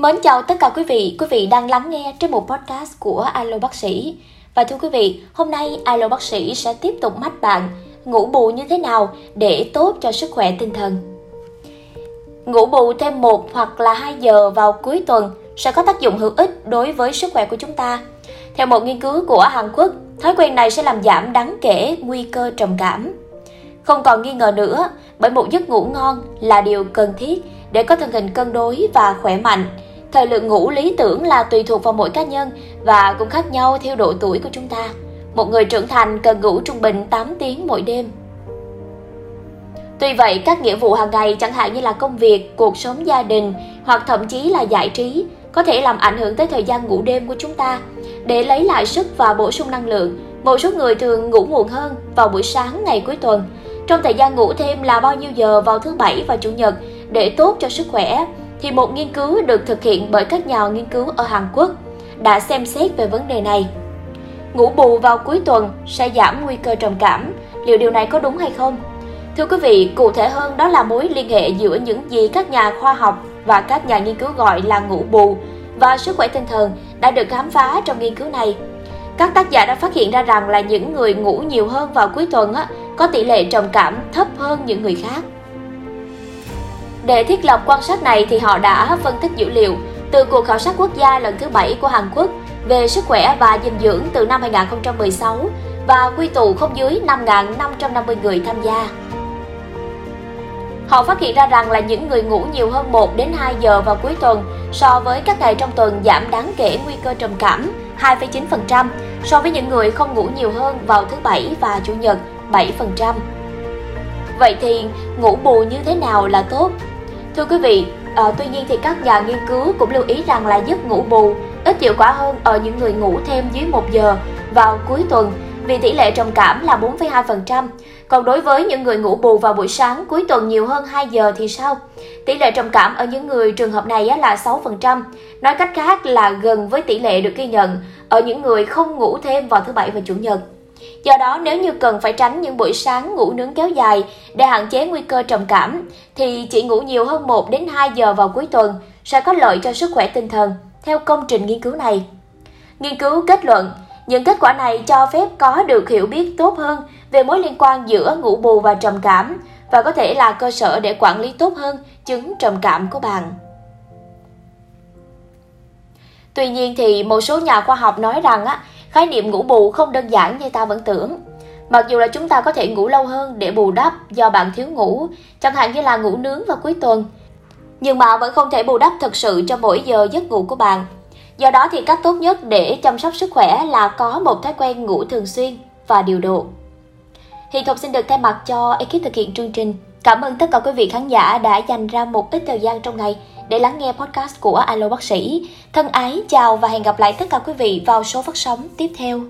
Mến chào tất cả quý vị, quý vị đang lắng nghe trên một podcast của Alo Bác sĩ. Và thưa quý vị, hôm nay Alo Bác sĩ sẽ tiếp tục mách bạn ngủ bù như thế nào để tốt cho sức khỏe tinh thần. Ngủ bù thêm một hoặc là 2 giờ vào cuối tuần sẽ có tác dụng hữu ích đối với sức khỏe của chúng ta. Theo một nghiên cứu của Hàn Quốc, thói quen này sẽ làm giảm đáng kể nguy cơ trầm cảm. Không còn nghi ngờ nữa, bởi một giấc ngủ ngon là điều cần thiết để có thân hình cân đối và khỏe mạnh. Thời lượng ngủ lý tưởng là tùy thuộc vào mỗi cá nhân và cũng khác nhau theo độ tuổi của chúng ta. Một người trưởng thành cần ngủ trung bình 8 tiếng mỗi đêm. Tuy vậy, các nghĩa vụ hàng ngày chẳng hạn như là công việc, cuộc sống gia đình hoặc thậm chí là giải trí có thể làm ảnh hưởng tới thời gian ngủ đêm của chúng ta. Để lấy lại sức và bổ sung năng lượng, một số người thường ngủ muộn hơn vào buổi sáng ngày cuối tuần. Trong thời gian ngủ thêm là bao nhiêu giờ vào thứ bảy và chủ nhật để tốt cho sức khỏe thì một nghiên cứu được thực hiện bởi các nhà nghiên cứu ở Hàn Quốc đã xem xét về vấn đề này. Ngủ bù vào cuối tuần sẽ giảm nguy cơ trầm cảm, liệu điều này có đúng hay không? Thưa quý vị, cụ thể hơn đó là mối liên hệ giữa những gì các nhà khoa học và các nhà nghiên cứu gọi là ngủ bù và sức khỏe tinh thần đã được khám phá trong nghiên cứu này. Các tác giả đã phát hiện ra rằng là những người ngủ nhiều hơn vào cuối tuần á, có tỷ lệ trầm cảm thấp hơn những người khác. Để thiết lập quan sát này thì họ đã phân tích dữ liệu từ cuộc khảo sát quốc gia lần thứ bảy của Hàn Quốc về sức khỏe và dinh dưỡng từ năm 2016 và quy tụ không dưới 5.550 người tham gia. Họ phát hiện ra rằng là những người ngủ nhiều hơn 1 đến 2 giờ vào cuối tuần so với các ngày trong tuần giảm đáng kể nguy cơ trầm cảm 2,9% so với những người không ngủ nhiều hơn vào thứ bảy và chủ nhật 7%. Vậy thì ngủ bù như thế nào là tốt? Thưa quý vị, à, tuy nhiên thì các nhà nghiên cứu cũng lưu ý rằng là giấc ngủ bù ít hiệu quả hơn ở những người ngủ thêm dưới 1 giờ vào cuối tuần vì tỷ lệ trầm cảm là 4,2%. Còn đối với những người ngủ bù vào buổi sáng cuối tuần nhiều hơn 2 giờ thì sao? Tỷ lệ trầm cảm ở những người trường hợp này là 6%. Nói cách khác là gần với tỷ lệ được ghi nhận ở những người không ngủ thêm vào thứ bảy và chủ nhật. Do đó nếu như cần phải tránh những buổi sáng ngủ nướng kéo dài để hạn chế nguy cơ trầm cảm thì chỉ ngủ nhiều hơn 1 đến 2 giờ vào cuối tuần sẽ có lợi cho sức khỏe tinh thần theo công trình nghiên cứu này. Nghiên cứu kết luận những kết quả này cho phép có được hiểu biết tốt hơn về mối liên quan giữa ngủ bù và trầm cảm và có thể là cơ sở để quản lý tốt hơn chứng trầm cảm của bạn. Tuy nhiên thì một số nhà khoa học nói rằng á, khái niệm ngủ bù không đơn giản như ta vẫn tưởng. Mặc dù là chúng ta có thể ngủ lâu hơn để bù đắp do bạn thiếu ngủ, chẳng hạn như là ngủ nướng vào cuối tuần, nhưng mà vẫn không thể bù đắp thật sự cho mỗi giờ giấc ngủ của bạn. Do đó thì cách tốt nhất để chăm sóc sức khỏe là có một thói quen ngủ thường xuyên và điều độ. Hiện Thục xin được thay mặt cho ekip thực hiện chương trình. Cảm ơn tất cả quý vị khán giả đã dành ra một ít thời gian trong ngày để lắng nghe podcast của Alo Bác sĩ. Thân ái, chào và hẹn gặp lại tất cả quý vị vào số phát sóng tiếp theo.